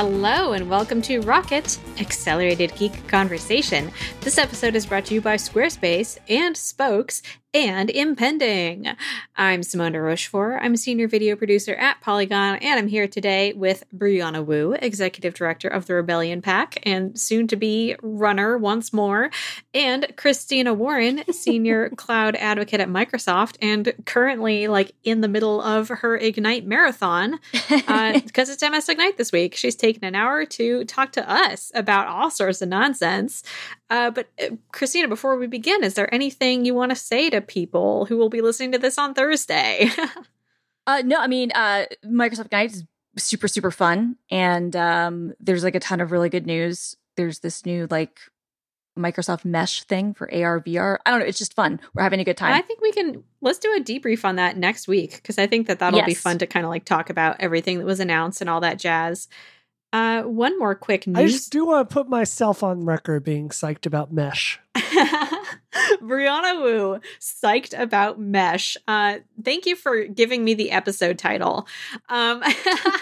Hello, and welcome to Rocket Accelerated Geek Conversation. This episode is brought to you by Squarespace and Spokes and Impending. I'm Simone de Rochefort. I'm a senior video producer at Polygon, and I'm here today with Brianna Wu, executive director of the Rebellion PAC and soon to be runner once more, and Christina Warren, senior cloud advocate at Microsoft, and currently like in the middle of her Ignite marathon because uh, it's MS Ignite this week. She's taken an hour to talk to us about all sorts of nonsense. Uh, but uh, Christina, before we begin, is there anything you want to say to people who will be listening to this on Thursday? uh, no, I mean, uh, Microsoft Ignite is super, super fun. And um, there's like a ton of really good news. There's this new like Microsoft Mesh thing for AR VR. I don't know. It's just fun. We're having a good time. I think we can let's do a debrief on that next week because I think that that'll yes. be fun to kind of like talk about everything that was announced and all that jazz. Uh, one more quick news. I just do want to put myself on record being psyched about Mesh. Brianna Wu, psyched about Mesh. Uh, thank you for giving me the episode title. Um,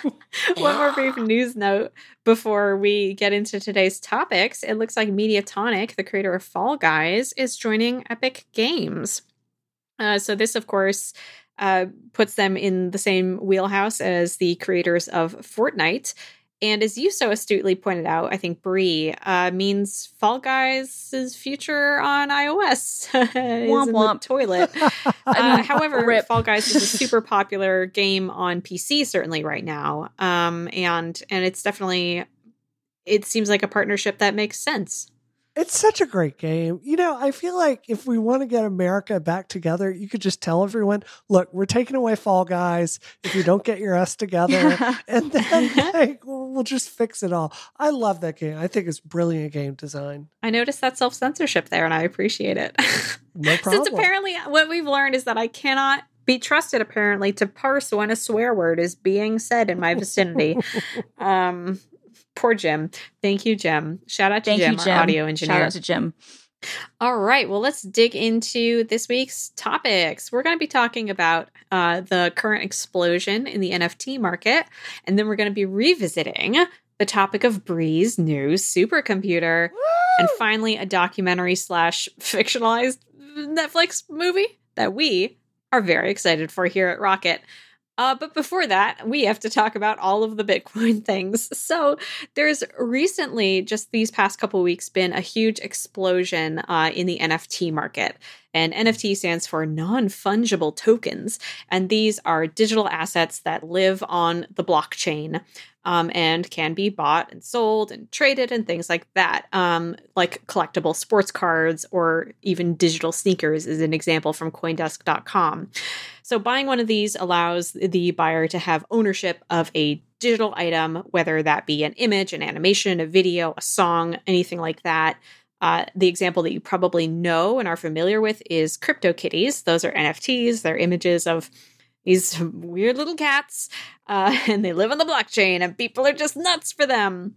one more brief news note before we get into today's topics. It looks like Mediatonic, the creator of Fall Guys, is joining Epic Games. Uh, so this, of course, uh, puts them in the same wheelhouse as the creators of Fortnite. And as you so astutely pointed out, I think Brie uh, means Fall Guys' future on iOS womp, womp. toilet. uh, however, Rip. Fall Guys is a super popular game on PC certainly right now, um, and and it's definitely it seems like a partnership that makes sense. It's such a great game. You know, I feel like if we want to get America back together, you could just tell everyone, look, we're taking away Fall Guys if you don't get your S together. and then like, we'll just fix it all. I love that game. I think it's brilliant game design. I noticed that self censorship there and I appreciate it. no problem. Since apparently what we've learned is that I cannot be trusted apparently to parse when a swear word is being said in my vicinity. um, Poor Jim. Thank you, Jim. Shout out to Thank Jim, you, Jim, our audio engineer. Shout out to Jim. All right. Well, let's dig into this week's topics. We're going to be talking about uh, the current explosion in the NFT market, and then we're going to be revisiting the topic of Brie's new supercomputer, Woo! and finally a documentary slash fictionalized Netflix movie that we are very excited for here at Rocket. Uh, but before that, we have to talk about all of the Bitcoin things. So there's recently, just these past couple weeks, been a huge explosion uh, in the NFT market. And NFT stands for non fungible tokens. And these are digital assets that live on the blockchain um, and can be bought and sold and traded and things like that. Um, like collectible sports cards or even digital sneakers is an example from Coindesk.com. So, buying one of these allows the buyer to have ownership of a digital item, whether that be an image, an animation, a video, a song, anything like that. Uh, the example that you probably know and are familiar with is CryptoKitties. Those are NFTs, they're images of these weird little cats, uh, and they live on the blockchain, and people are just nuts for them.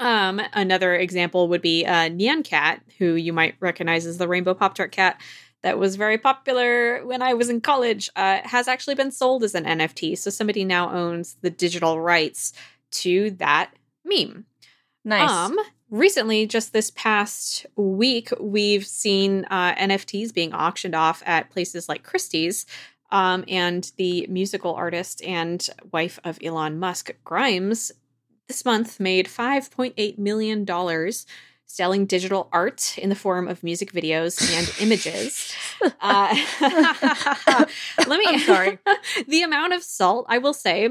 Um, another example would be uh, Nyan Cat, who you might recognize as the rainbow Pop Tart cat that was very popular when I was in college, uh, has actually been sold as an NFT. So somebody now owns the digital rights to that meme. Nice. Um, recently, just this past week, we've seen uh, NFTs being auctioned off at places like Christie's. Um, and the musical artist and wife of Elon Musk, Grimes, this month made $5.8 million selling digital art in the form of music videos and images. Uh, let me, I'm sorry. the amount of salt, I will say,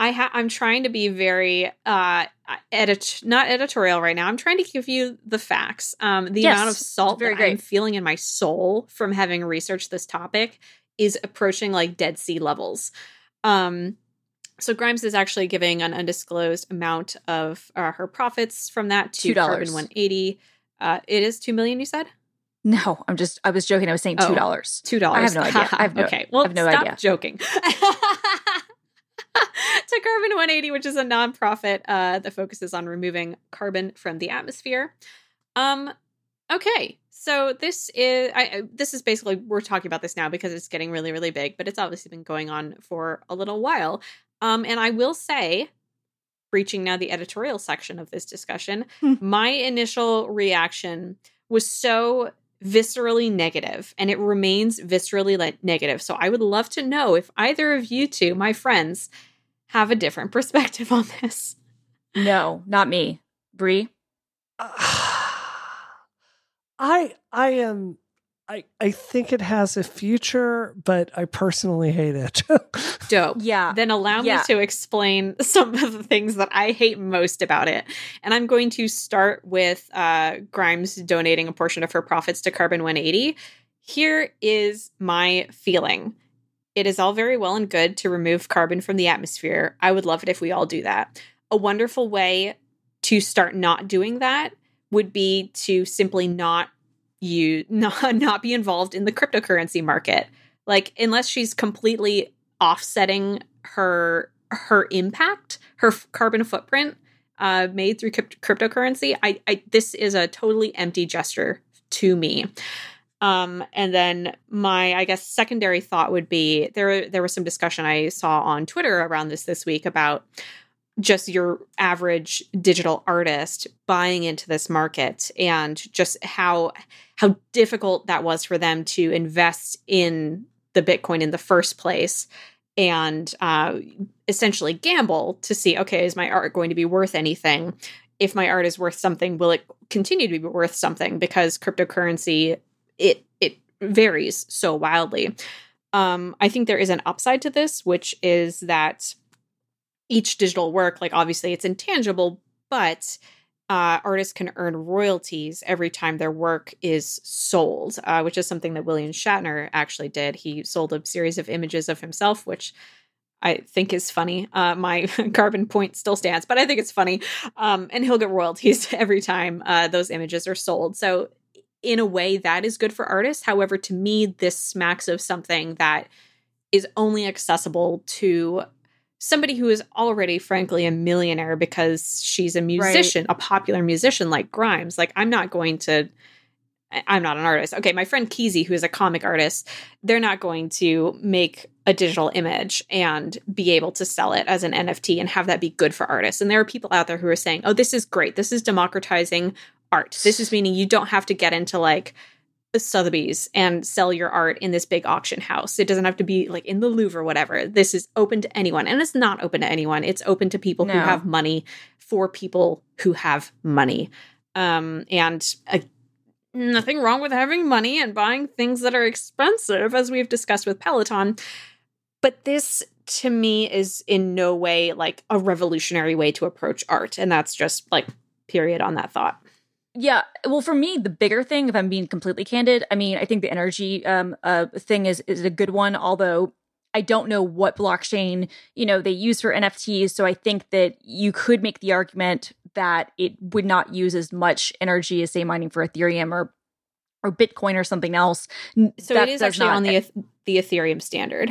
I ha- I'm trying to be very uh edit not editorial right now. I'm trying to give you the facts. Um the yes, amount of salt very that great. I'm feeling in my soul from having researched this topic is approaching like Dead Sea levels. Um, so Grimes is actually giving an undisclosed amount of uh, her profits from that to $2. Carbon 180. Uh, it is two million. You said. No, I'm just. I was joking. I was saying two dollars. Oh, two dollars. I have no idea. I have no, okay. Well, I have no stop idea. joking. to Carbon 180, which is a nonprofit uh, that focuses on removing carbon from the atmosphere. Um. Okay. So this is I, this is basically we're talking about this now because it's getting really really big, but it's obviously been going on for a little while. Um, and I will say, reaching now the editorial section of this discussion, Hmm. my initial reaction was so viscerally negative and it remains viscerally le- negative. So I would love to know if either of you two, my friends, have a different perspective on this. No, not me. Brie. I I am I I think it has a future, but I personally hate it. Dope. Yeah. Then allow Yeah. me to explain some of the things that I hate most about it. And I'm going to start with uh, Grimes donating a portion of her profits to Carbon 180. Here is my feeling. It is all very well and good to remove carbon from the atmosphere. I would love it if we all do that. A wonderful way to start not doing that would be to simply not you not not be involved in the cryptocurrency market. Like unless she's completely offsetting her her impact, her f- carbon footprint uh, made through crypt- cryptocurrency, I, I this is a totally empty gesture to me. Um, and then my, I guess, secondary thought would be there. There was some discussion I saw on Twitter around this this week about just your average digital artist buying into this market and just how how difficult that was for them to invest in the Bitcoin in the first place and uh, essentially gamble to see okay, is my art going to be worth anything? If my art is worth something, will it continue to be worth something? Because cryptocurrency it it varies so wildly. Um, I think there is an upside to this, which is that each digital work, like obviously it's intangible, but uh, artists can earn royalties every time their work is sold, uh, which is something that William Shatner actually did. He sold a series of images of himself, which I think is funny. Uh, my carbon point still stands, but I think it's funny. Um, and he'll get royalties every time uh, those images are sold. So, in a way, that is good for artists. However, to me, this smacks of something that is only accessible to somebody who is already frankly a millionaire because she's a musician a popular musician like grimes. Like i'm not going to i'm not an artist. Okay my friend Keezy, who is a comic artist they're not going to make a digital image and be able to sell it as an nft and have that be good for artists. And there are people out there who are saying oh this is great. This is democratizing art. This is meaning you don't have to get into like Sotheby's and sell your art in this big auction house. It doesn't have to be like in the Louvre or whatever. This is open to anyone. And it's not open to anyone. It's open to people who have money for people who have money. Um, and uh, nothing wrong with having money and buying things that are expensive, as we've discussed with Peloton. But this to me is in no way like a revolutionary way to approach art. And that's just like, period on that thought. Yeah. Well, for me, the bigger thing, if I'm being completely candid, I mean, I think the energy um, uh, thing is is a good one. Although I don't know what blockchain you know they use for NFTs, so I think that you could make the argument that it would not use as much energy as say mining for Ethereum or or Bitcoin or something else. So that it is actually not- on the the Ethereum standard.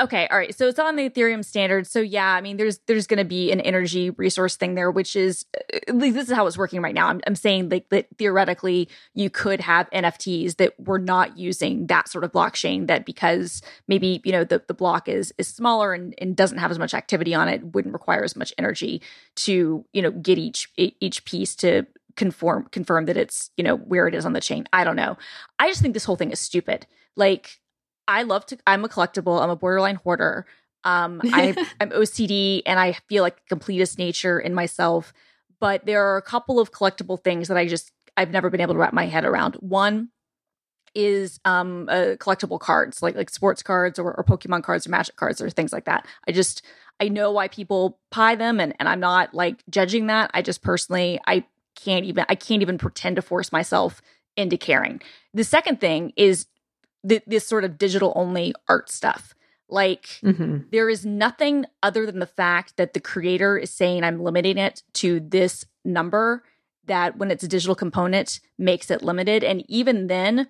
Okay, all right. So it's on the Ethereum standard. So yeah, I mean, there's there's going to be an energy resource thing there, which is uh, at least this is how it's working right now. I'm I'm saying like that theoretically you could have NFTs that were not using that sort of blockchain. That because maybe you know the the block is is smaller and, and doesn't have as much activity on it, wouldn't require as much energy to you know get each each piece to conform confirm that it's you know where it is on the chain. I don't know. I just think this whole thing is stupid. Like I love to. I'm a collectible. I'm a borderline hoarder. Um, I, I'm OCD, and I feel like a completist nature in myself. But there are a couple of collectible things that I just I've never been able to wrap my head around. One is um uh, collectible cards, like like sports cards or, or Pokemon cards or Magic cards or things like that. I just I know why people buy them, and and I'm not like judging that. I just personally I can't even I can't even pretend to force myself into caring. The second thing is th- this sort of digital only art stuff. Like Mm-hmm. there is nothing other than the fact that the creator is saying I'm limiting it to this number that when it's a digital component makes it limited and even then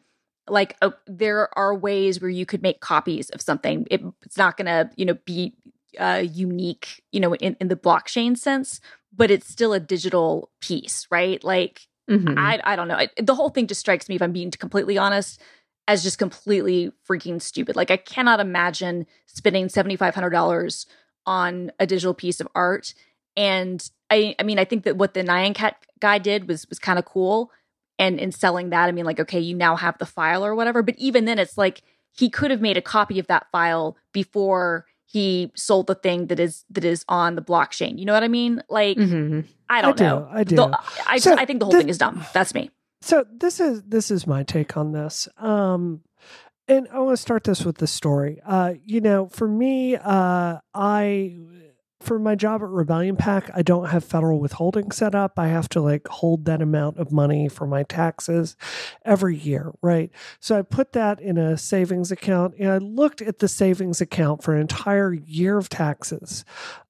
like uh, there are ways where you could make copies of something it, it's not going to you know be uh, unique you know in, in the blockchain sense but it's still a digital piece right like Mm-hmm. I I don't know. It, the whole thing just strikes me, if I'm being completely honest, as just completely freaking stupid. Like I cannot imagine spending seventy five hundred dollars on a digital piece of art And I, I mean, I think that what the Nyan Cat guy did was was kind of cool. And in selling that, I mean, like, okay, you now have the file or whatever. But even then, it's like he could have made a copy of that file before he sold the thing that is that is on the blockchain. You know what I mean? Like, Mm-hmm. I don't I do, know. I do. The- I, So I think the whole the- thing is dumb. That's me. So this is this is my take on this. Um and I want to start this with the story. Uh, you know, for me, uh, I for my job at Rebellion PAC, I don't have federal withholding set up. I have to like hold that amount of money for my taxes every year, right? So I put that in a savings account and I looked at the savings account for an entire year of taxes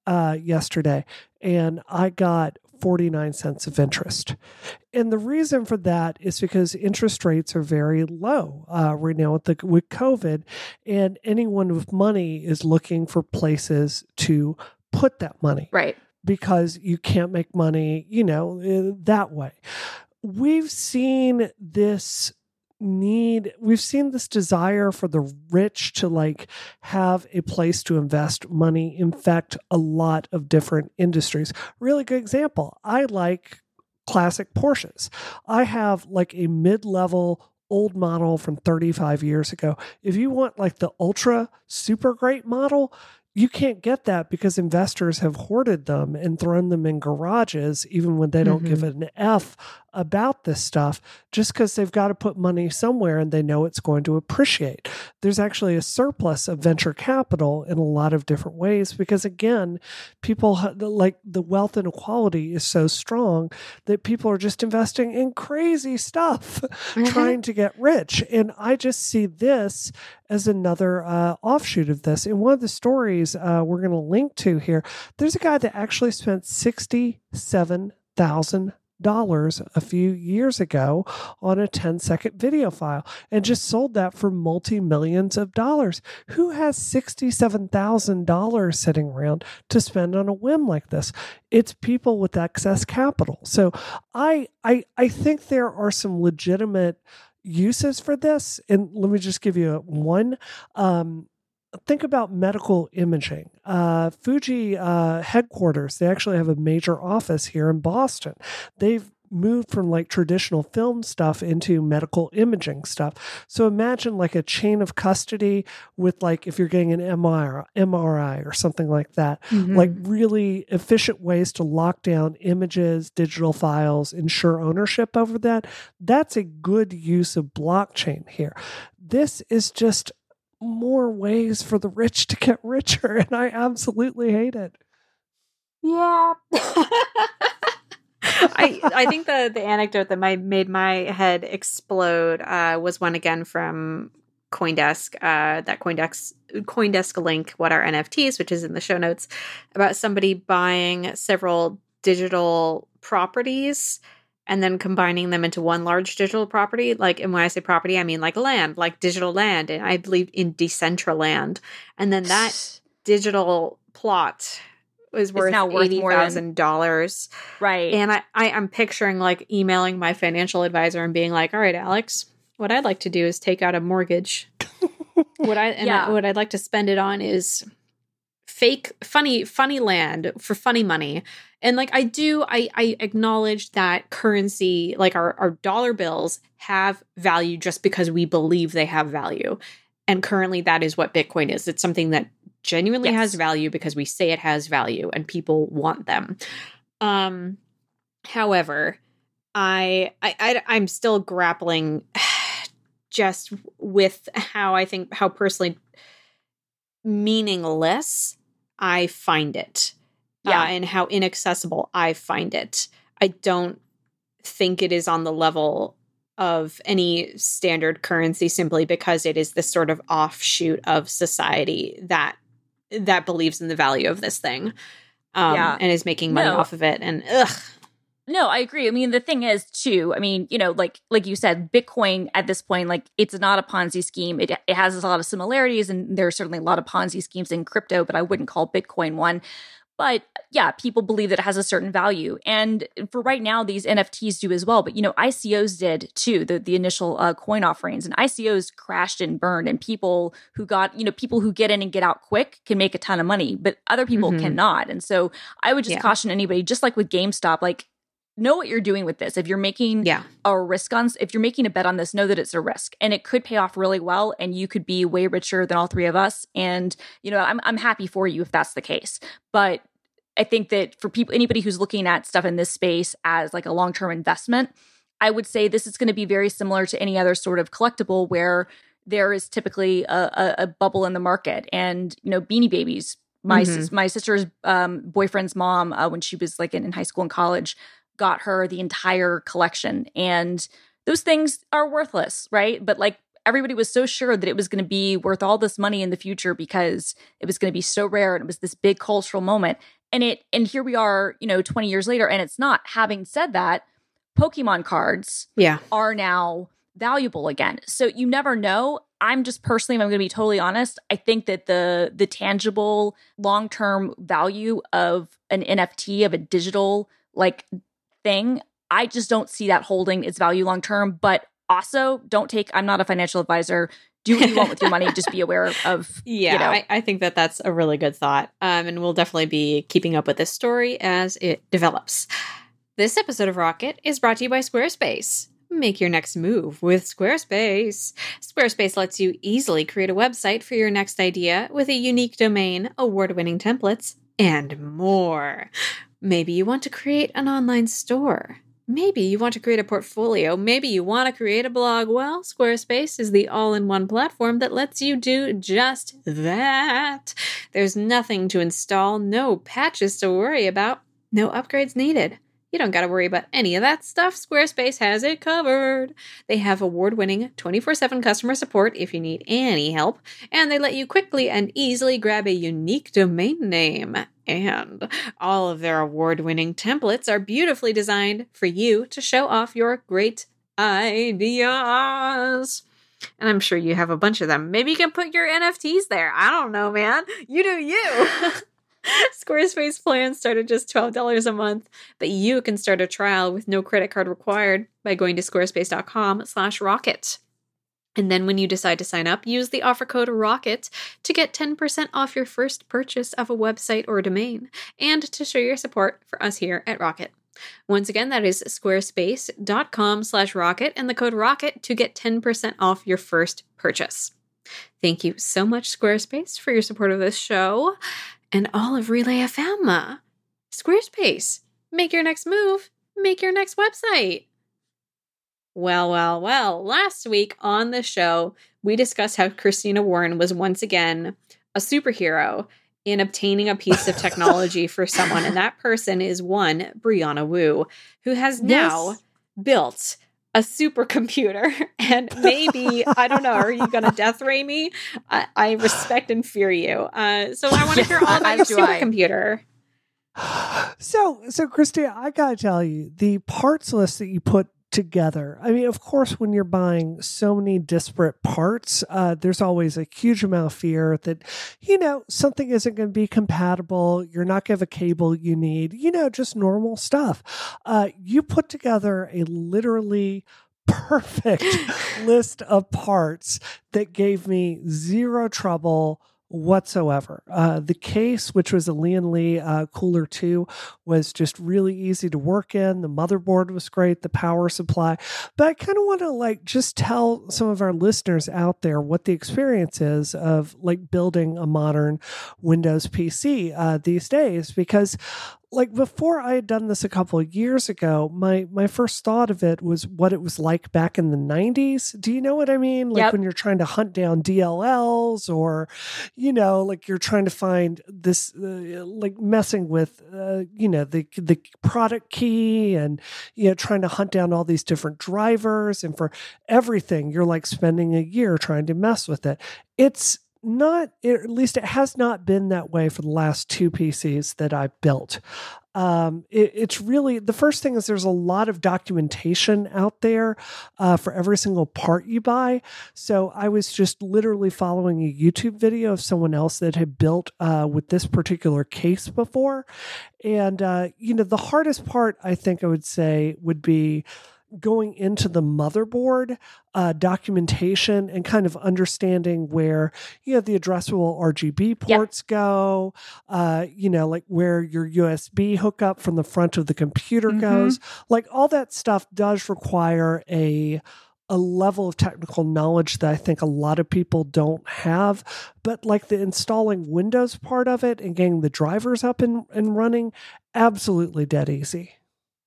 uh, yesterday and I got 49 cents of interest. And the reason for that is because interest rates are very low uh, right now with, the, with COVID, and anyone with money is looking for places to put that money Right. because you can't make money, you know, uh, that way. We've seen this need we've seen this desire for the rich to like have a place to invest money infect a lot of different industries. Really good example i like classic porsches. I have like a mid-level old model from 35 years ago. If you want like the ultra super great model you can't get that because investors have hoarded them and thrown them in garages, even when they don't Mhm. give an F about this stuff, just because they've got to put money somewhere and they know it's going to appreciate. There's actually a surplus of venture capital in a lot of different ways because, again, people like the wealth inequality is so strong that people are just investing in crazy stuff trying to get rich. And I just see this as another uh, offshoot of this. In one of the stories uh, we're going to link to here, there's a guy that actually spent $67,000 a few years ago on a 10 second video file and just sold that for multi millions of dollars. Who has $67,000 sitting around to spend on a whim like this? It's people with excess capital. So I I I think there are some legitimate uses for this and let me just give you one um think about medical imaging uh fuji uh headquarters they actually have a major office here in boston they've moved from like traditional film stuff into medical imaging stuff so imagine like a chain of custody with like if you're getting an MRI, MRI or something like that Mhm. like really efficient ways to lock down images, digital files, ensure ownership over that. That's a good use of blockchain here. This is just more ways for the rich to get richer, and I absolutely hate it. Yeah. I I think the the anecdote that my made my head explode uh, was one again from CoinDesk. Uh, that CoinDesk CoinDesk link, what are NFTs, which is in the show notes, about somebody buying several digital properties and then combining them into one large digital property. Like, and when I say property, I mean like land, like digital land, and I believe in Decentraland. And then that digital plot was worth, now worth eighty more than- thousand dollars. Right. And I, I I'm picturing like emailing my financial advisor and being like, "All right, Alex, what I'd like to do is take out a mortgage. what I and Yeah. I- what I'd like to spend it on is fake funny funny land for funny money." And like I do I I acknowledge that currency like our our dollar bills have value just because we believe they have value. And currently that is what Bitcoin is. It's something that genuinely Yes. has value because we say it has value and people want them. Um however, I I, I I'm still grappling just with how I think how personally meaningless I find it. Yeah. Uh, and how inaccessible I find it. I don't think it is on the level of any standard currency simply because it is this sort of offshoot of society that that believes in the value of this thing um, Yeah. and is making money No. off of it and ugh No, I agree. I mean, the thing is, too. I mean, you know, like like you said, Bitcoin at this point, like it's not a Ponzi scheme. It it has a lot of similarities, and there are certainly a lot of Ponzi schemes in crypto, but I wouldn't call Bitcoin one. But yeah, people believe that it has a certain value. And for right now, these NFTs do as well. But you know, ICOs did too, the, the initial uh, coin offerings. And ICOs crashed and burned. And people who got, you know, people who get in and get out quick can make a ton of money, but other people mm-hmm. cannot. And so I would just yeah. caution anybody, just like with GameStop, like know what you're doing with this. If you're making yeah. a risk on, if you're making a bet on this, know that it's a risk and it could pay off really well. And you could be way richer than all three of us. And, you know, I'm, I'm happy for you if that's the case. But I think that for people, anybody who's looking at stuff in this space as like a long term investment, I would say this is going to be very similar to any other sort of collectible where there is typically a, a, a bubble in the market. And, you know, beanie babies my mm-hmm. my sister's um, boyfriend's mom uh, when she was like in, in, high school and college got her the entire collection. And those things are worthless, right? But like everybody was so sure that it was going to be worth all this money in the future because it was going to be so rare and it was this big cultural moment. And it and here we are, you know, 20 years later and it's not. Having said that, Pokemon cards yeah. are now valuable again. So you never know. I'm just personally, I'm going to be totally honest, I think that the the tangible long-term value of an NFT of a digital like thing. I just don't see that holding its value long term. But also, don't take, I'm not a financial advisor. Do what you want with your money. Just be aware of. Yeah, you know. I, I, think that that's a really good thought. Um, and we'll definitely be keeping up with this story as it develops. This episode of Rocket is brought to you by Squarespace. Make your next move with Squarespace. Squarespace lets you easily create a website for your next idea with a unique domain, award winning templates, and more. Maybe you want to create an online store. Maybe you want to create a portfolio. Maybe you want to create a blog. Well, Squarespace is the all in one platform that lets you do just that. There's nothing to install, no patches to worry about, no upgrades needed. You don't got to worry about any of that stuff. Squarespace has it covered. They have award winning 24 7 customer support if you need any help, and they let you quickly and easily grab a unique domain name. And all of their award winning templates are beautifully designed for you to show off your great ideas. And I'm sure you have a bunch of them. Maybe you can put your NFTs there. I don't know, man. You do you. Squarespace plans start at just $12 a month, but you can start a trial with no credit card required by going to squarespace.com slash rocket. And then when you decide to sign up, use the offer code ROCKET to get 10% off your first purchase of a website or domain and to show your support for us here at Rocket. Once again, that is squarespace.com slash rocket and the code ROCKET to get 10% off your first purchase. Thank you so much, Squarespace, for your support of this show and all of Relay FM. Squarespace, make your next move, make your next website. Well, well, well. Last week on the show, we discussed how Christina Warren was once again a superhero in obtaining a piece of technology for someone. And that person is one, Brianna Wu, who has now yes. built a supercomputer. And maybe i don't know are you gonna death ray me? I, I respect and fear you. Uh, so i want to hear all about your supercomputer. So so christina i gotta tell you the parts list that you put together. I mean, of course, when you're buying so many disparate parts, uh, there's always a huge amount of fear that, you know, something isn't going to be compatible. You're not going to have a cable you need, you know, just normal stuff. Uh, you put together a literally perfect list of parts that gave me zero trouble whatsoever. Uh, the case, which was a Lian Li uh, Cooler 2, was just really easy to work in. The motherboard was great, the power supply. But I kind of want to like just tell some of our listeners out there what the experience is of like building a modern Windows PC uh, these days because like before I had done this a couple of years ago, my my first thought of it was what it was like back in the 90s. Do you know what I mean? Like yep. when you're trying to hunt down DLLs or you know, like you're trying to find this uh, like messing with uh, you know, the the product key and you know trying to hunt down all these different drivers and for everything you're like spending a year trying to mess with it. It's not at least it has not been that way for the last two PCs that I built. um, it, it's really the first thing is there's a lot of documentation out there uh, for every single part you buy. So I was just literally following a YouTube video of someone else that had built uh, with this particular case before, and uh, you know the hardest part I think I would say would be going into the motherboard uh, documentation and kind of understanding where you know the addressable RGB ports yep. go, uh, you know, like where your USB hookup from the front of the computer mm-hmm. goes, like all that stuff does require a a level of technical knowledge that I think a lot of people don't have. But like the installing Windows part of it and getting the drivers up and, and running, absolutely dead easy.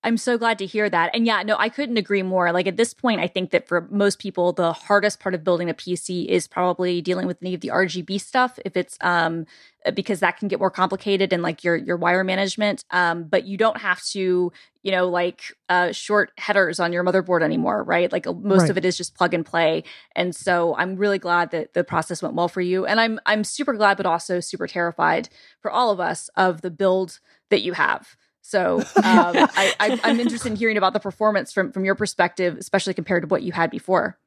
I'm so glad to hear that. And yeah, no, I couldn't agree more. Like at this point, I think that for most people, the hardest part of building a PC is probably dealing with any of the RGB stuff. If it's um because that can get more complicated and like your your wire management. Um, but you don't have to, you know, like uh short headers on your motherboard anymore, right? Like most right. of it is just plug and play. And so I'm really glad that the process went well for you. And I'm I'm super glad, but also super terrified for all of us of the build that you have. So um, I, am interested in hearing about the performance from from your perspective, especially compared to what you had before.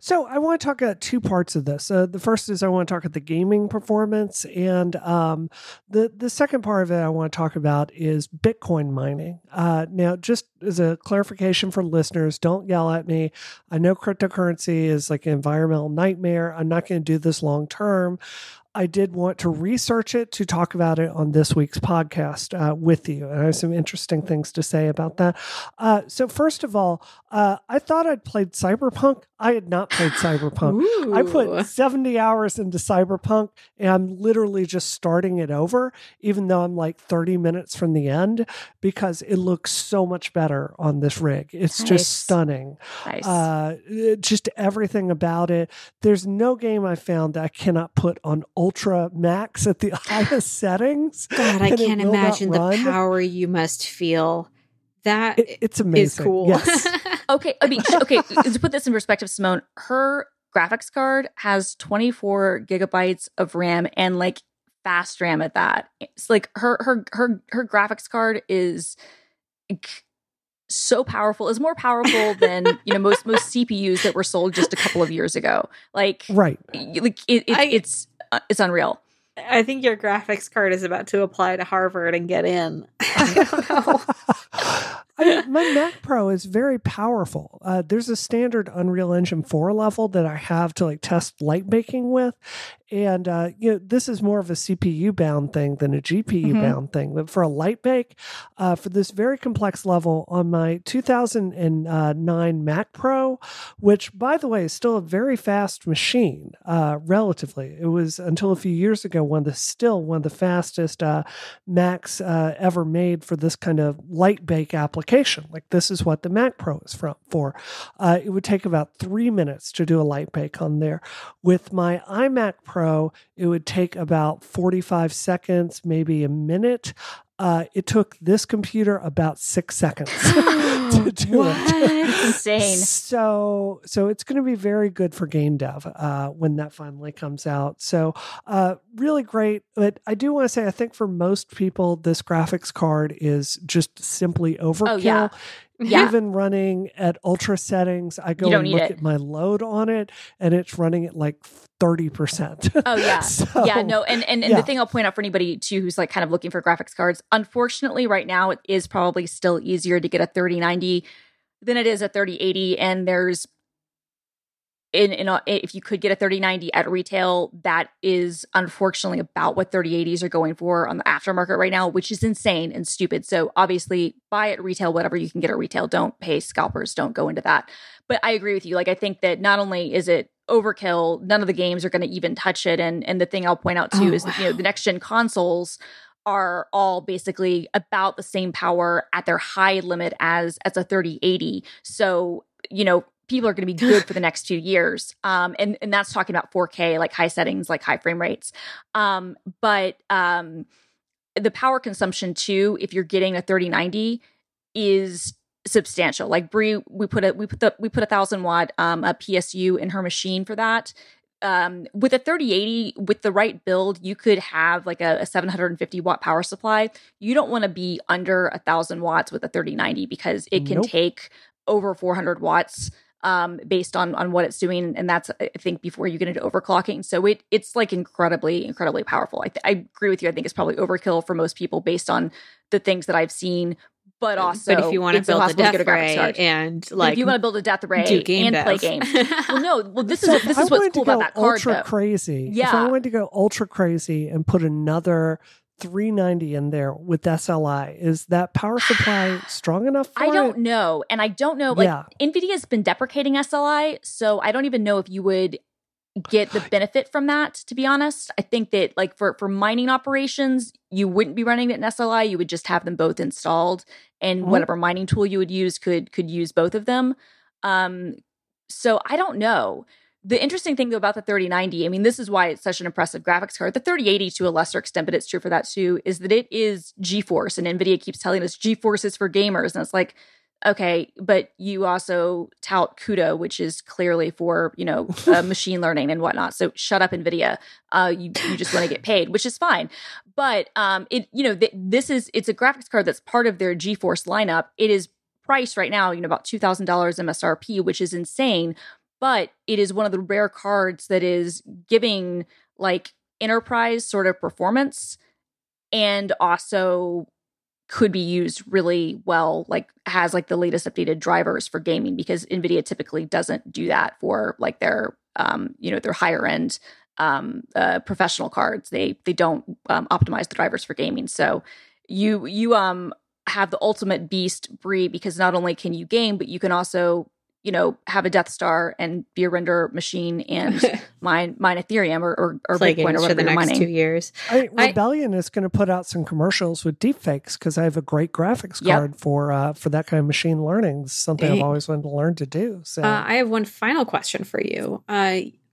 So I want to talk about two parts of this. Uh, the first is I want to talk about the gaming performance, and um, the the second part of it I want to talk about is Bitcoin mining. Uh, now, just as a clarification for listeners, don't yell at me. I know cryptocurrency is like an environmental nightmare. I'm not going to do this long term. I did want to research it to talk about it on this week's podcast uh, with you. And I have some interesting things to say about that. Uh, so, first of all, uh, I thought I'd played Cyberpunk. I had not played Cyberpunk. Ooh. I put 70 hours into Cyberpunk and I'm literally just starting it over, even though I'm like 30 minutes from the end, because it looks so much better on this rig. It's nice. just stunning. Nice. Uh, just everything about it. There's no game I found that I cannot put on ultra max at the highest settings. God, I can't imagine the power you must feel. That it, it's amazing. cool. Yes. okay, I mean, okay. to put this in perspective, Simone, her graphics card has 24 gigabytes of RAM and like fast RAM at that. It's like her her her her graphics card is so powerful is more powerful than you know most most CPUs that were sold just a couple of years ago. Like right, like it, it, I, it's it's unreal. I think your graphics card is about to apply to Harvard and get in. I don't know. I my Mac Pro is very powerful. Uh, there's a standard Unreal Engine 4 level that I have to like test light baking with, and uh, you know this is more of a CPU bound thing than a GPU mm-hmm. bound thing. But for a light bake, uh, for this very complex level on my 2009 Mac Pro, which by the way is still a very fast machine, uh, relatively. It was until a few years ago one of the still one of the fastest uh, Macs uh, ever made for this kind of light bake application. Like this is what the Mac Pro is from for. Uh, it would take about three minutes to do a light bake on there. With my iMac Pro Pro, it would take about 45 seconds, maybe a minute. Uh, it took this computer about six seconds to do what? it. Insane. So, so it's going to be very good for game dev uh, when that finally comes out. So, uh, really great. But I do want to say, I think for most people, this graphics card is just simply overkill. Oh, yeah. Yeah. Even running at ultra settings, I go and look it. at my load on it, and it's running at like thirty percent. Oh yeah, so, yeah. No, and and, and yeah. the thing I'll point out for anybody too who's like kind of looking for graphics cards, unfortunately, right now it is probably still easier to get a thirty ninety than it is a thirty eighty, and there's in, in a, if you could get a 3090 at retail, that is unfortunately about what 3080s are going for on the aftermarket right now, which is insane and stupid. So obviously, buy at retail whatever you can get at retail. Don't pay scalpers. Don't go into that. But I agree with you. Like I think that not only is it overkill, none of the games are going to even touch it. And and the thing I'll point out too oh, is that, you know the next gen consoles are all basically about the same power at their high limit as as a 3080. So you know people are going to be good for the next two years. Um, and, and that's talking about 4K, like high settings, like high frame rates. Um, but um, the power consumption too, if you're getting a 3090, is substantial. Like Brie, we put a we put the we put a thousand watt um, a PSU in her machine for that. um, with a 3080, with the right build, you could have like a, a 750 watt power supply. You don't want to be under a thousand watts with a 3090 because it can Nope. take over 400 watts um, based on on what it's doing, and that's I think before you get into overclocking. So it it's like incredibly incredibly powerful. I, th- I agree with you. I think it's probably overkill for most people based on the things that I've seen. But also, but if you want to build a impossible to death get ray and But like if you want to build a death ray do game and play dev. games, well, no, well this is this I is what's cool to about go that card. ultra Though. crazy. If Yeah. I wanted to go ultra crazy and put another 390 in there with SLI, is that power supply strong enough for I don't it? know, and I don't know. Like yeah. Nvidia has been deprecating SLI, so I don't even know if you would get the benefit from that. To be honest, I think that like for for mining operations, you wouldn't be running it in SLI. You would just have them both installed, and Mhm. whatever mining tool you would use could could use both of them. Um, so I don't know. The interesting thing though about the 3090, I mean, this is why it's such an impressive graphics card. The 3080 to a lesser extent, but it's true for that too, is that it is GeForce, and Nvidia keeps telling us GeForce is for gamers, and it's like, okay, but you also tout CUDA, which is clearly for you know uh, machine learning and whatnot. So shut up, Nvidia. Uh, you you just want to get paid, which is fine. But um, it you know th- this is it's a graphics card that's part of their GeForce lineup. It is priced right now, you know, about two thousand dollars MSRP, which is insane. But it is one of the rare cards that is giving like enterprise sort of performance and also could be used really well like has like the latest updated drivers for gaming because nvidia typically doesn't do that for like their um you know their higher end um uh, professional cards. They they don't um, optimize the drivers for gaming. So you you um have the ultimate beast brie because not only can you game but you can also you know have a death star and be a render machine and mine mine ethereum or or, or bitcoin or games for whatever the next mining two years. I, I- Rebellion is going to put out some commercials with deepfakes because I have a great graphics Yep. card for uh, for that kind of machine learning. This is something Dang. I've always wanted to learn to do. So Uh, I have one final question for you. Uh,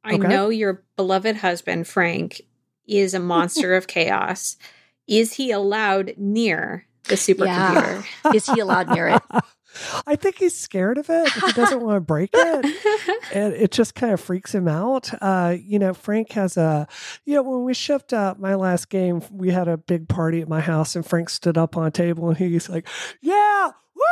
I Okay. know your beloved husband Frank is a monster of chaos. Is he allowed near the supercomputer? is he allowed near it I think he's scared of it. He doesn't want to break it. and it just kind of freaks him out. Uh, you know, Frank has a, you know, when we shipped uh, my last game, we had a big party at my house, and Frank stood up on a table and he's like, "Yeah, woo!"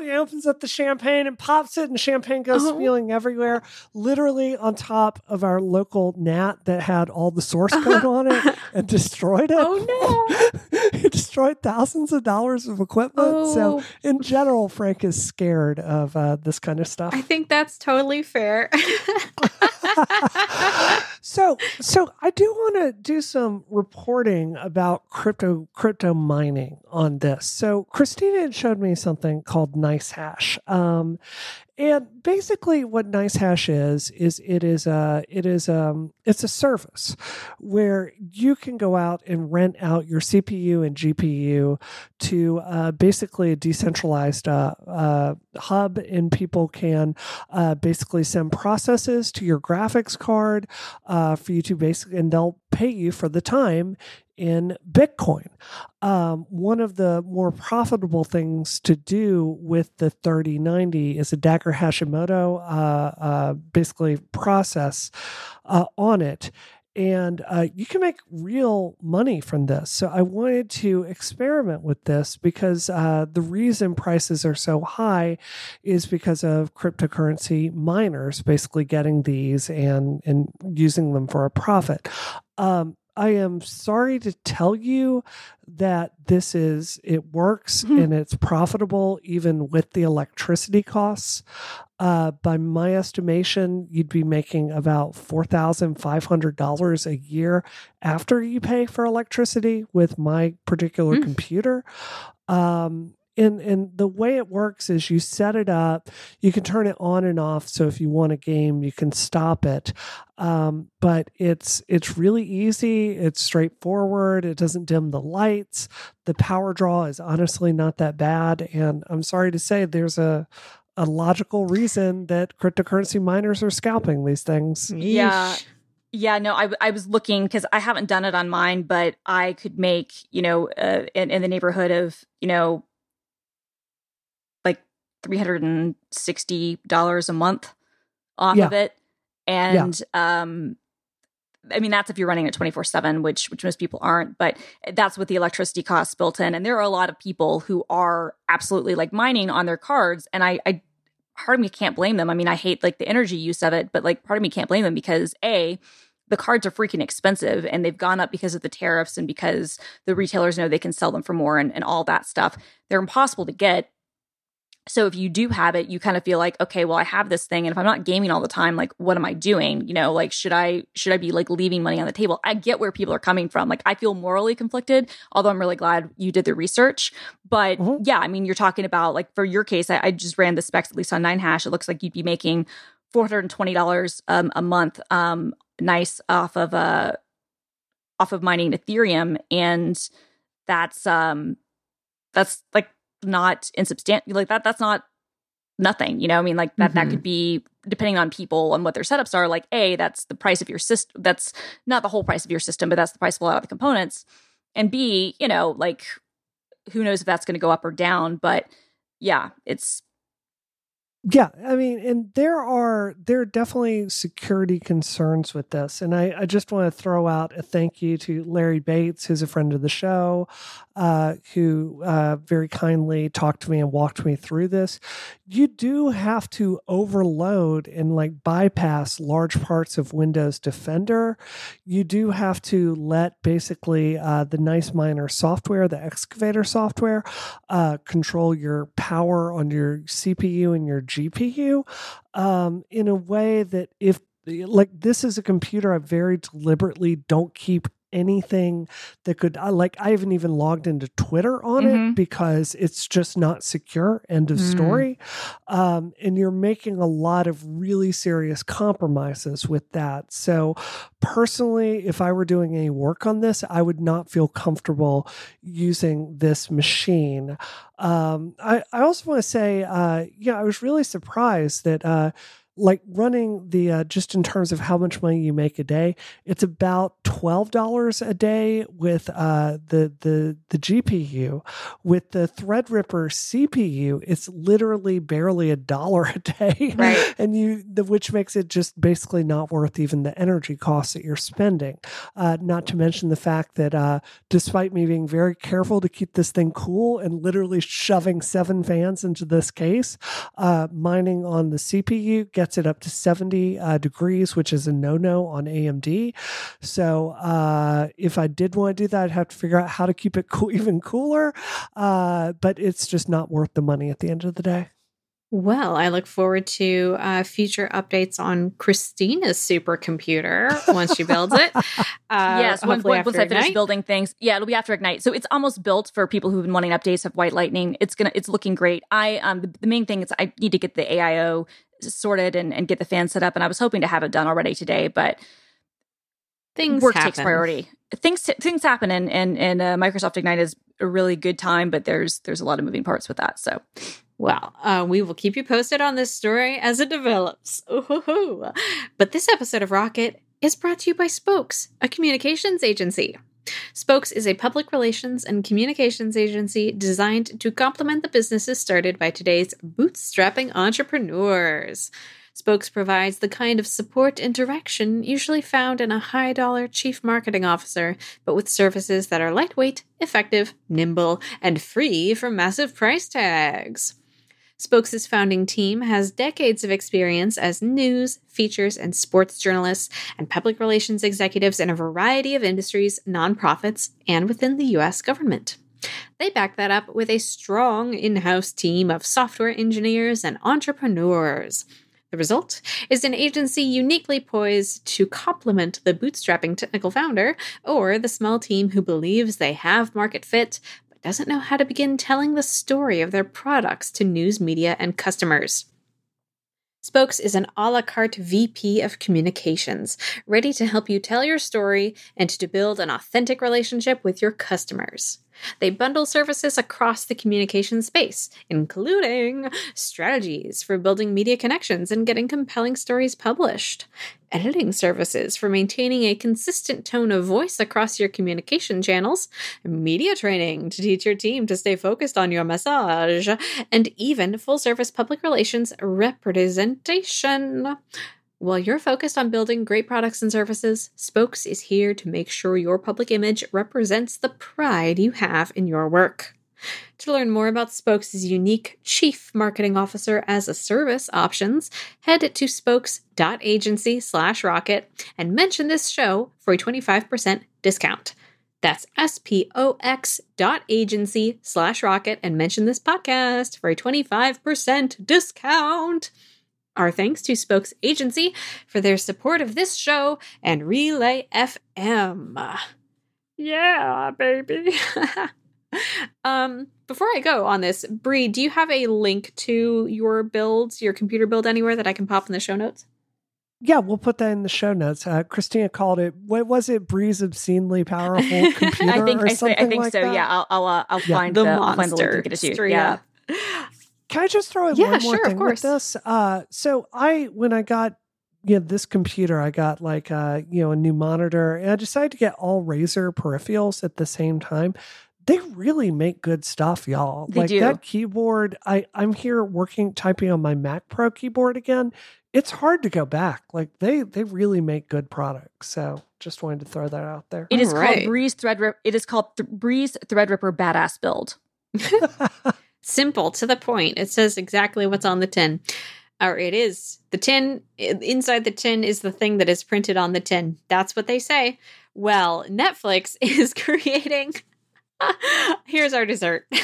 He opens up the champagne and pops it, and champagne goes Oh. spilling everywhere, literally on top of our local NAS that had all the source code on it and destroyed it. Oh, no! he destroyed thousands of dollars of equipment. So oh, in general, Frank is scared of uh, this kind of stuff. I think that's totally fair. so, so I do want to do some reporting about crypto crypto mining on this. So, Christina had showed me something called Nice Hash, um, and basically, what Nice Hash is is it is a it is um it's a service where you can go out and rent out your CPU and GPU to uh, basically a decentralized uh, uh, hub, and people can uh, basically send processes to your graphics card uh, for you to basically, and they'll pay you for the time in Bitcoin. Um, one of the more profitable things to do with the 3090 is a Dagger Hashimoto uh, uh, basically process uh, on it. And uh, you can make real money from this. So I wanted to experiment with this because uh, the reason prices are so high is because of cryptocurrency miners basically getting these and and using them for a profit. Um, I am sorry to tell you that this is it works Mhm. and it's profitable even with the electricity costs. Uh, by my estimation, you'd be making about four thousand five hundred dollars a year after you pay for electricity with my particular Mm. computer. Um, and and the way it works is you set it up. You can turn it on and off. So if you want a game you can stop it. Um, but it's it's really easy. It's straightforward. It doesn't dim the lights. The power draw is honestly not that bad. And i'm sorry to say there's a a logical reason that cryptocurrency miners are scalping these things. Yeah. Yeesh. Yeah, no, I, I was looking because I haven't done it on mine, but I could make, you know, uh, in, in the neighborhood of, you know, like $360 a month off Yeah. of it. And um, I mean, that's if you're running it 24 seven, which, which most people aren't, but that's with the electricity costs built in. And there are a lot of people who are absolutely like mining on their cards. And I, I, part of me can't blame them. I mean, I hate like the energy use of it, but like part of me can't blame them because A, the cards are freaking expensive and they've gone up because of the tariffs and because the retailers know they can sell them for more and, and all that stuff. They're impossible to get. So if you do have it, you kind of feel like, okay, well, I have this thing, and if I'm not gaming all the time, like, what am I doing? You know, like, should I should I be like leaving money on the table? I get where people are coming from. Like, I feel morally conflicted, although I'm really glad you did the research. But mm-hmm. yeah, I mean, you're talking about like for your case, I, I just ran the specs at least on Nice Hash. It looks like you'd be making four hundred and twenty dollars um, a month, um, nice off of uh off of mining Ethereum, and that's um that's like not insubstantial like that that's not nothing you know i mean like that mm-hmm. that could mm-hmm. be depending on people and what their setups are like a that's the price of your system that's not the whole price of your system but that's the price of a lot of the components and b you know like who knows if that's going to go up or down but yeah it's yeah, I mean, and there are there are definitely security concerns with this, and I, I just want to throw out a thank you to Larry Bates, who's a friend of the show, uh, who uh, very kindly talked to me and walked me through this. You do have to overload and like bypass large parts of Windows Defender. You do have to let basically uh, the Nice Miner software, the Excavator software, uh, control your power on your CPU and your GPU um, in a way that if like this is a computer I very deliberately don't keep anything that could like I haven't even logged into Twitter on mm-hmm. it because it's just not secure end of mm. story um, and you're making a lot of really serious compromises with that so personally if I were doing any work on this I would not feel comfortable using this machine um, I, I also want to say uh, yeah I was really surprised that uh, like running the uh, just in terms of how much money you make a day it's about $12 a day with uh, the the the gpu with the threadripper cpu it's literally barely a dollar a day. Right. And you the which makes it just basically not worth even the energy costs that you're spending. Uh, not to mention the fact that uh, despite me being very careful to keep this thing cool and literally shoving seven fans into this case uh, mining on the cpu gets it up to 70 uh, degrees, which is a no no on AMD. So uh, if I did want to do that, I'd have to figure out how to keep it cool, even cooler. Uh, but it's just not worth the money at the end of the day. Well, I look forward to uh, future updates on Christina's supercomputer once she builds it. Uh, yes, once, once I finish building things, yeah, it'll be after Ignite. So it's almost built for people who've been wanting updates of White Lightning. It's gonna, it's looking great. I um, the, the main thing is I need to get the AIO sorted and, and get the fan set up, and I was hoping to have it done already today, but things work happen. takes priority. Things things happen, and and and uh, Microsoft Ignite is a really good time, but there's there's a lot of moving parts with that. So well, uh, we will keep you posted on this story as it develops. Ooh-hoo-hoo. But this episode of Rocket is brought to you by Spox, a communications agency. Spox is a public relations and communications agency designed to complement the businesses started by today's bootstrapping entrepreneurs. Spox provides the kind of support and direction usually found in a high dollar chief marketing officer, but with services that are lightweight, effective, nimble, and free from massive price tags. Spox' founding team has decades of experience as news, features, and sports journalists and public relations executives in a variety of industries, nonprofits, and within the U.S. government. They back that up with a strong in house team of software engineers and entrepreneurs. The result is an agency uniquely poised to complement the bootstrapping technical founder or the small team who believes they have market fit doesn't know how to begin telling the story of their products to news media and customers. Spox is an a la carte VP of communications, ready to help you tell your story and to build an authentic relationship with your customers. They bundle services across the communication space, including strategies for building media connections and getting compelling stories published, editing services for maintaining a consistent tone of voice across your communication channels, media training to teach your team to stay focused on your message, and even full service public relations representation. While you're focused on building great products and services, Spox is here to make sure your public image represents the pride you have in your work. To learn more about Spox' unique Chief Marketing Officer as a Service options, head to spox.agency slash rocket and mention this show for a 25% discount. That's S-P-O-X dot agency slash rocket and mention this podcast for a 25% discount. Our thanks to Spox Agency for their support of this show and Relay FM. Yeah, baby. um, before I go on this, Bree, do you have a link to your builds, your computer build anywhere that I can pop in the show notes? Yeah, we'll put that in the show notes. Uh, Christina called it. What was it? Bree's obscenely powerful computer. I think or I, something I think like so. that? Yeah, I'll I'll, uh, I'll Yeah. find The the, I'll find the link monster, to get it to you. Yeah. up. Can I just throw in Yeah, one more sure, of thing course. with this? Uh, so I, when I got you know, this computer, I got like uh, you know a new monitor, and I decided to get all Razer peripherals at the same time. They really make good stuff, y'all. They like do. that keyboard. I I'm here working typing on my Mac Pro keyboard again. It's hard to go back. Like they they really make good products. So just wanted to throw that out there. It is Alright. called Bree's Threadripper. It is called Th- Bree's Threadripper Badass Build. Simple to the point. It says exactly what's on the tin. Or it is. The tin, inside the tin is the thing that is printed on the tin. That's what they say. Well, Netflix is creating. Here's our dessert.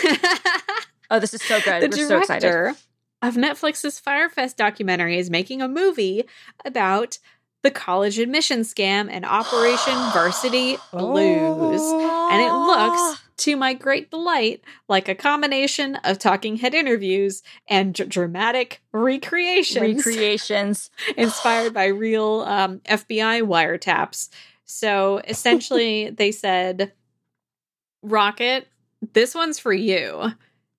Oh, this is so good. the We're so excited. director of Netflix's Fyre Fest documentary is making a movie about the college admission scam and Operation Varsity Blues. And it looks, ah. To my great delight, like a combination of talking head interviews and dr- dramatic recreations recreations. inspired by real um, FBI wiretaps. So essentially, they said, Rocket, this one's for you.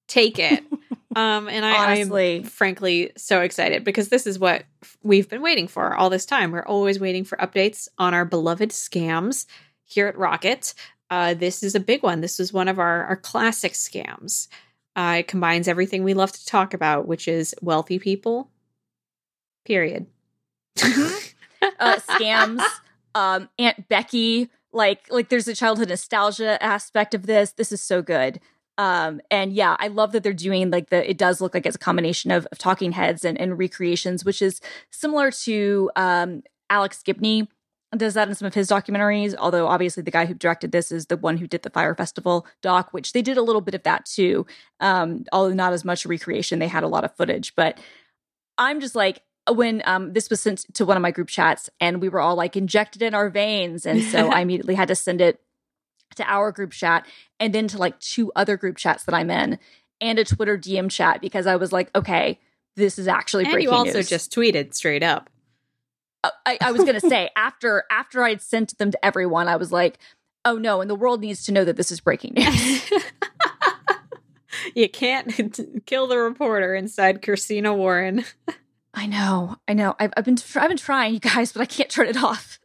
Take it. Um, and I, I am frankly so excited because this is what we've been waiting for all this time. We're always waiting for updates on our beloved scams here at Rocket. Uh, this is a big one. This is one of our, our classic scams. Uh, it combines everything we love to talk about, which is wealthy people, period. uh, scams. Um, Aunt Becky, like like there's a childhood nostalgia aspect of this. This is so good. Um, and yeah, I love that they're doing like the. It does look like it's a combination of, of talking heads and, and recreations, which is similar to um, Alex Gibney does that in some of his documentaries. Although obviously the guy who directed this is the one who did the Fyre Festival doc, which they did a little bit of that too. Um, although not as much recreation, they had a lot of footage. But I'm just like when um this was sent to one of my group chats and we were all like injected in our veins and so i immediately had to send it to our group chat and then to like two other group chats that i'm in and a twitter dm chat because i was like okay this is actually and breaking you also news. just tweeted straight up. Uh, I, I was gonna say after after i'd sent them to everyone i was like oh no and the world needs to know that this is breaking news. You can't kill the reporter inside Christina Warren. i know i know. I've, I've been tr- i've been trying you guys but i can't turn it off.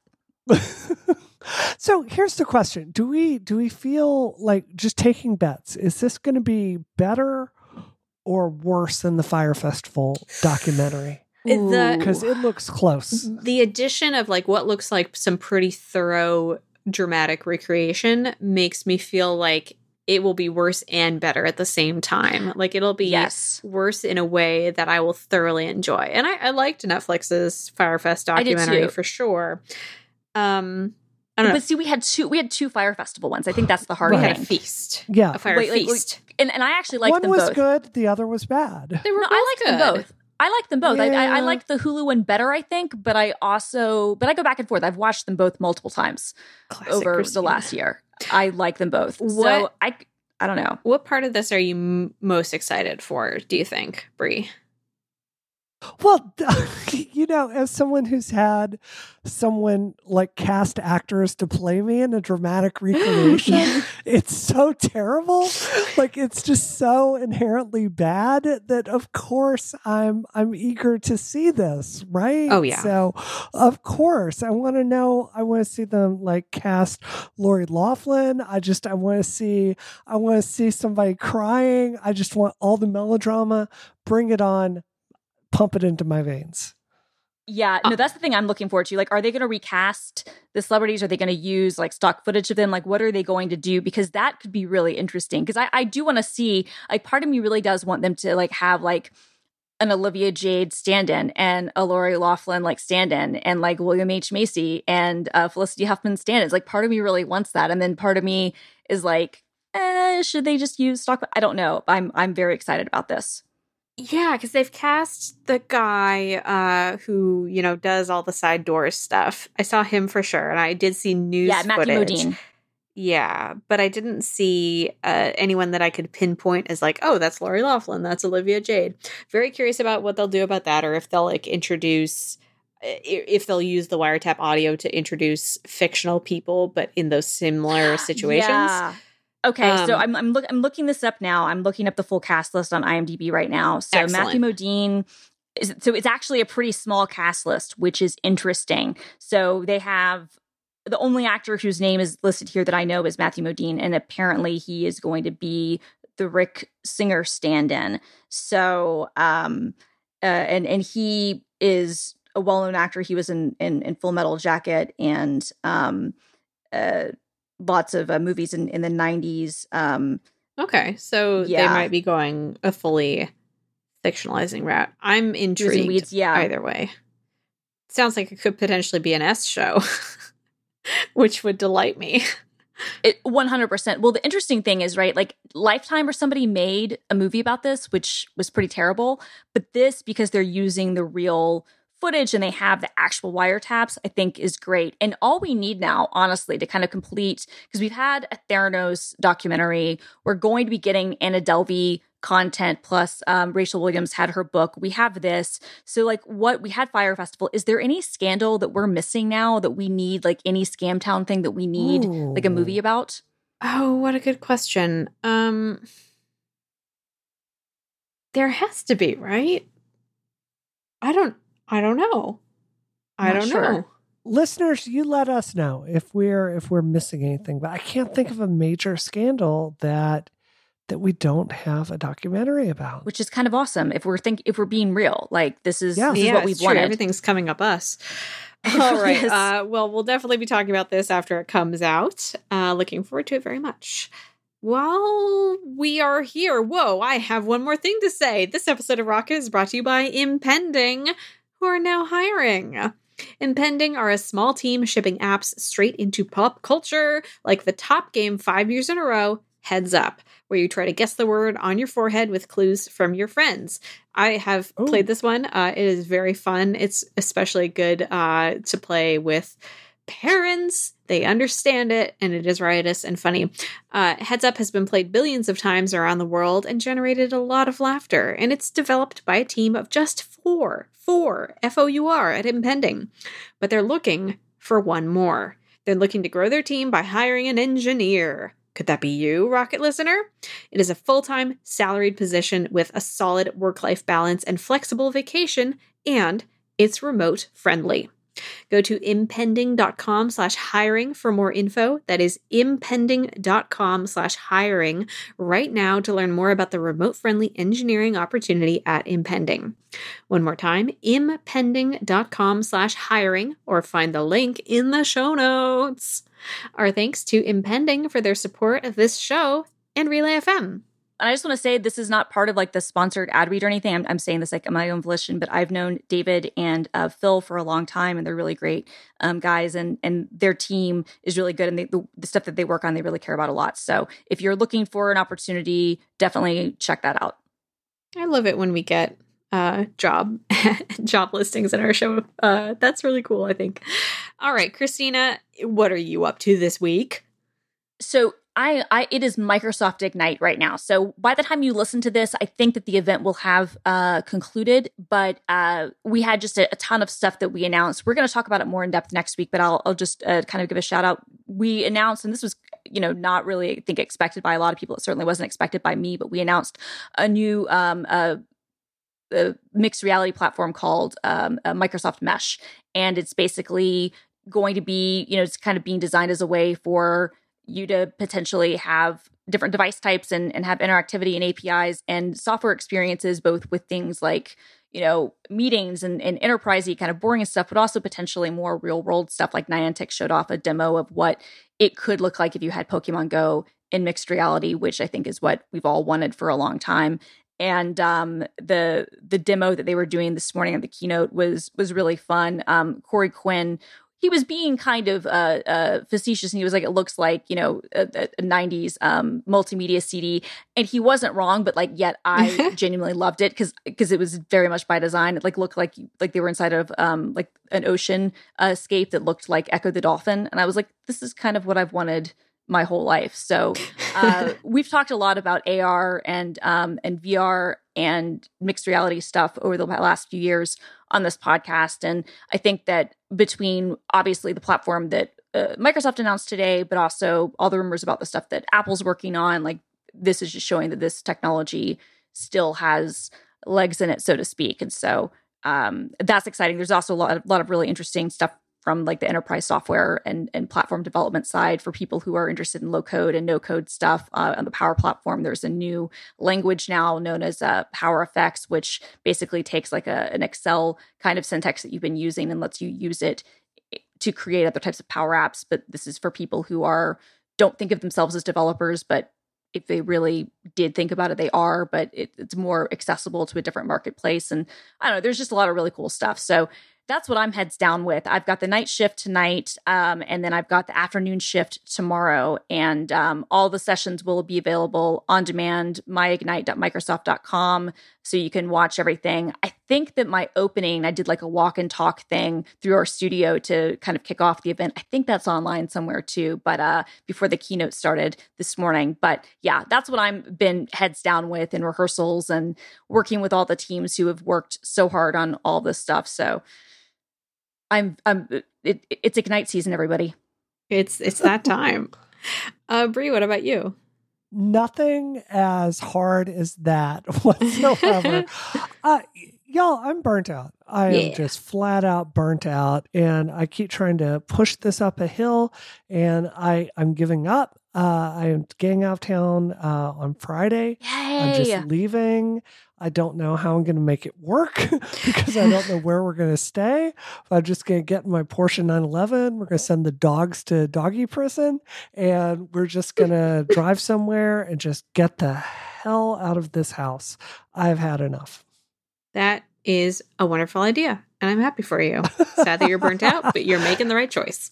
So here's the question. Do we do we feel like just taking bets is this going to be better or worse than the Fyre Festival documentary? The- because it looks close the addition of like what looks like some pretty thorough dramatic recreation makes me feel like it will be worse and better at the same time. Like it'll be yes worse in a way that I will thoroughly enjoy. And I, I liked Netflix's Fyre Fest documentary for sure. Um I don't know. but see we had two we had two Fyre Festival ones i think that's the hard we Right. had a thing feast. yeah A fire Wait, wait, wait. feast. and, and i actually liked both. one them was both good the other was bad They were no, both I liked them good. both. I like them both. I, I, I like the Hulu one better, I think, but I also, but I go back and forth. I've watched them both multiple times Classic over Christina. the last year. I like them both. So I, I don't know. What part of this are you m- most excited for, do you think, Bree? Well, you know, as someone who's had someone like cast actors to play me in a dramatic recreation, Yeah. it's so terrible. Like it's just so inherently bad that of course I'm I'm eager to see this, right? Oh, yeah. So of course I want to know I want to see them like cast Lori Loughlin. I just I want to see I want to see somebody crying. I just want all the melodrama. Bring it on pump it into my veins. Yeah, no, uh that's the thing I'm looking forward to. Like, are they going to recast the celebrities? Are they going to use like stock footage of them? Like, what are they going to do? Because that could be really interesting. Because I, I do want to see, like, part of me really does want them to like have like an Olivia Jade stand in and a Lori Loughlin like stand in and like William H. Macy and uh, Felicity Huffman stand ins. Like, part of me really wants that. And then part of me is like, eh, should they just use stock? I don't know. I'm, I'm very excited about this. Yeah, because they've cast the guy uh, who you know does all the side doors stuff. I saw him for sure, and I did see news. Yeah, Matthew footage. Modine. Yeah, but I didn't see uh, anyone that I could pinpoint as like, oh, that's Lori Loughlin, that's Olivia Jade. Very curious about what they'll do about that, or if they'll like introduce, if they'll use the wiretap audio to introduce fictional people, but in those similar situations. Yeah. Okay, um, so I'm I'm, look, I'm looking this up now. I'm looking up the full cast list on IMDb right now. So excellent. Matthew Modine is, so it's actually a pretty small cast list, which is interesting. So they have the only actor whose name is listed here that I know is Matthew Modine, and apparently he is going to be the Rick Singer stand-in. So, um, uh, and and he is a well-known actor. He was in in, in Full Metal Jacket and um, uh, lots of uh, movies in, in the 90s. Um, okay, so yeah. they might be going a fully fictionalizing route. I'm intrigued weeds, yeah. either way. Sounds like it could potentially be an S show, which would delight me. It 100%. Well, the interesting thing is, right, like Lifetime or somebody made a movie about this, which was pretty terrible. But this, because they're using the real footage and they have the actual wiretaps, I think is great. And all we need now, honestly, to kind of complete, because we've had a Theranos documentary, we're going to be getting Anna Delvey content plus um, Rachel Williams had her book. We have this. So, like, what we had Fyre Festival. Is there any scandal that we're missing now that we need, like, any Scam Town thing that we need, Ooh. like, a movie about? Oh, what a good question. Um, there has to be, right? I don't I don't know. I don't sure. know. Listeners, you let us know if we're if we're missing anything. But I can't think of a major scandal that that we don't have a documentary about. Which is kind of awesome if we're think if we're being real. Like this is, yeah. this is what we've wanted. Everything's coming up us. All right. Uh, well, we'll definitely be talking about this after it comes out. Uh, looking forward to it very much. While we are here, whoa, I have one more thing to say. This episode of Rocket is brought to you by Impending who are now hiring. Impending are a small team shipping apps straight into pop culture, like the top game five years in a row, Heads Up, where you try to guess the word on your forehead with clues from your friends. I have Ooh. played this one. Uh, it is very fun. It's especially good uh, to play with parents. They understand it, and it is riotous and funny. Uh, Heads Up has been played billions of times around the world and generated a lot of laughter, and it's developed by a team of just four, four, F O U R, at Impending. But they're looking for one more. They're looking to grow their team by hiring an engineer. Could that be you, Rocket listener? It is a full time, salaried position with a solid work life balance and flexible vacation, and it's remote friendly. Go to impending.com slash hiring for more info. That is impending.com slash hiring right now to learn more about the remote friendly engineering opportunity at Impending. One more time, impending.com slash hiring or find the link in the show notes. Our thanks to Impending for their support of this show and Relay FM. And I just want to say this is not part of like the sponsored ad read or anything. I'm, I'm saying this like on my own volition, but I've known David and uh, Phil for a long time, and they're really great um, guys, and and their team is really good, and they, the, the stuff that they work on, they really care about a lot. So if you're looking for an opportunity, definitely check that out. I love it when we get uh, job job listings in our show. Uh, that's really cool. I think. All right, Christina, what are you up to this week? So I, I, it is Microsoft Ignite right now. So by the time you listen to this, I think that the event will have uh, concluded. But uh, we had just a, a, ton of stuff that we announced. We're going to talk about it more in depth next week. But I'll, I'll just uh, kind of give a shout out. We announced, and this was, you know, not really I think expected by a lot of people. It certainly wasn't expected by me. But we announced a new um, a mixed reality platform called um, Microsoft Mesh, and it's basically going to be, you know, it's kind of being designed as a way for you to potentially have different device types and, and have interactivity and APIs and software experiences, both with things like you know, meetings and, and enterprisey kind of boring stuff, but also potentially more real world stuff. Like Niantic showed off a demo of what it could look like if you had Pokemon Go in mixed reality, which I think is what we've all wanted for a long time. And um, the the demo that they were doing this morning at the keynote was was really fun. Um, Corey Quinn he was being kind of uh, uh, facetious and he was like, it looks like, you know, a, a 90s um, multimedia CD. And he wasn't wrong, but like, yet I genuinely loved it because because it was very much by design. It like looked like like they were inside of um, like an ocean uh, escape that looked like Ecco the Dolphin. And I was like, this is kind of what I've wanted my whole life. So uh, we've talked a lot about AR and um, and VR and mixed reality stuff over the last few years on this podcast, and I think that between obviously the platform that uh, Microsoft announced today, but also all the rumors about the stuff that Apple's working on, like this is just showing that this technology still has legs in it, so to speak, and so um, that's exciting. There's also a lot, of, lot of really interesting stuff from like the enterprise software and, and platform development side for people who are interested in low code and no code stuff uh, on the Power platform. There's a new language now known as uh, Power Fx, which basically takes like a, an Excel kind of syntax that you've been using and lets you use it to create other types of Power apps. But this is for people who are don't think of themselves as developers, but if they really did think about it, they are, but it, it's more accessible to a different marketplace. And I don't know, there's just a lot of really cool stuff. So that's what I'm heads down with. I've got the night shift tonight, um, and then I've got the afternoon shift tomorrow. And um, all the sessions will be available on demand, myignite.microsoft.com, so you can watch everything. I think that my opening, I did like a walk and talk thing through our studio to kind of kick off the event. I think that's online somewhere too, but uh, before the keynote started this morning. But yeah, that's what I'm been heads down with in rehearsals and working with all the teams who have worked so hard on all this stuff. So I'm I'm it, it's ignite season, everybody. It's it's that time. uh Bree, what about you? Nothing as hard as that whatsoever. uh, y'all, I'm burnt out. I yeah. am just flat out burnt out, and I keep trying to push this up a hill, and I I'm giving up. Uh, I am getting out of town uh, on Friday. Yay. I'm just leaving. I don't know how I'm going to make it work because I don't know where we're going to stay. I'm just going to get my Porsche 911. We're going to send the dogs to doggy prison and we're just going to drive somewhere and just get the hell out of this house. I've had enough. That is a wonderful idea. And I'm happy for you. Sad that you're burnt out, but you're making the right choice.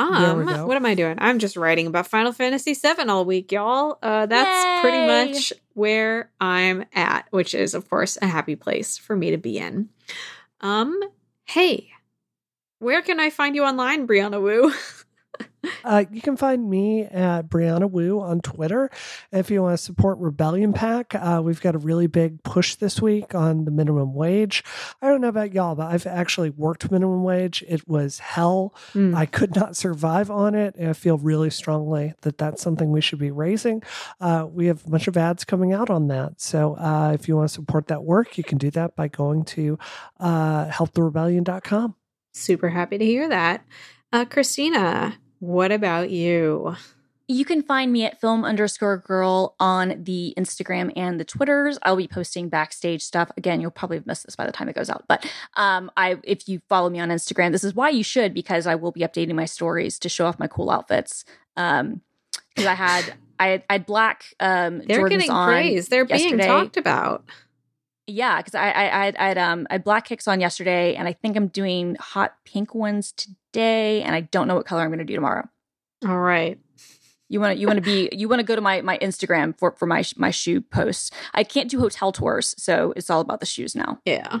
Um, what am I doing? I'm just writing about Final Fantasy VII all week, y'all. Uh, that's Yay! pretty much where I'm at, which is, of course, a happy place for me to be in. Um, hey, where can I find you online, Brianna Wu? Uh, you can find me at Brianna Wu on Twitter. If you want to support Rebellion PAC, uh, we've got a really big push this week on the minimum wage. I don't know about y'all, but I've actually worked minimum wage. It was hell. Mm. I could not survive on it. And I feel really strongly that that's something we should be raising. Uh, we have a bunch of ads coming out on that. So uh, if you want to support that work, you can do that by going to uh, helptherebellion.com. Super happy to hear that. Uh, Christina, what about you? You can find me at film underscore girl on the Instagram and the Twitters. I'll be posting backstage stuff. Again, you'll probably miss this by the time it goes out. But um, I, if you follow me on Instagram, this is why you should because I will be updating my stories to show off my cool outfits. Um, because I had I I had black um They're Jordans getting praised. They're yesterday. being talked about. Yeah, because I I I had um I had black kicks on yesterday, and I think I'm doing hot pink ones today, and I don't know what color I'm going to do tomorrow. All right. You want to you want to be you want to go to my my Instagram for for my my shoe posts. I can't do hotel tours, so it's all about the shoes now. Yeah.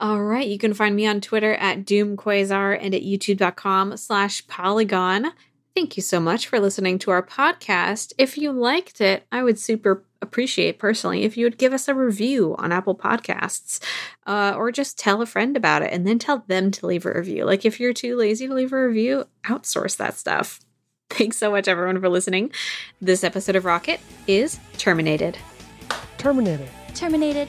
All right. You can find me on Twitter at doomquasar and at youtube.com slash polygon. Thank you so much for listening to our podcast. If you liked it, I would super appreciate personally if you would give us a review on Apple Podcasts uh, or just tell a friend about it and then tell them to leave a review. Like if you're too lazy to leave a review, outsource that stuff. Thanks so much, everyone, for listening. This episode of Rocket is terminated. Terminated. Terminated.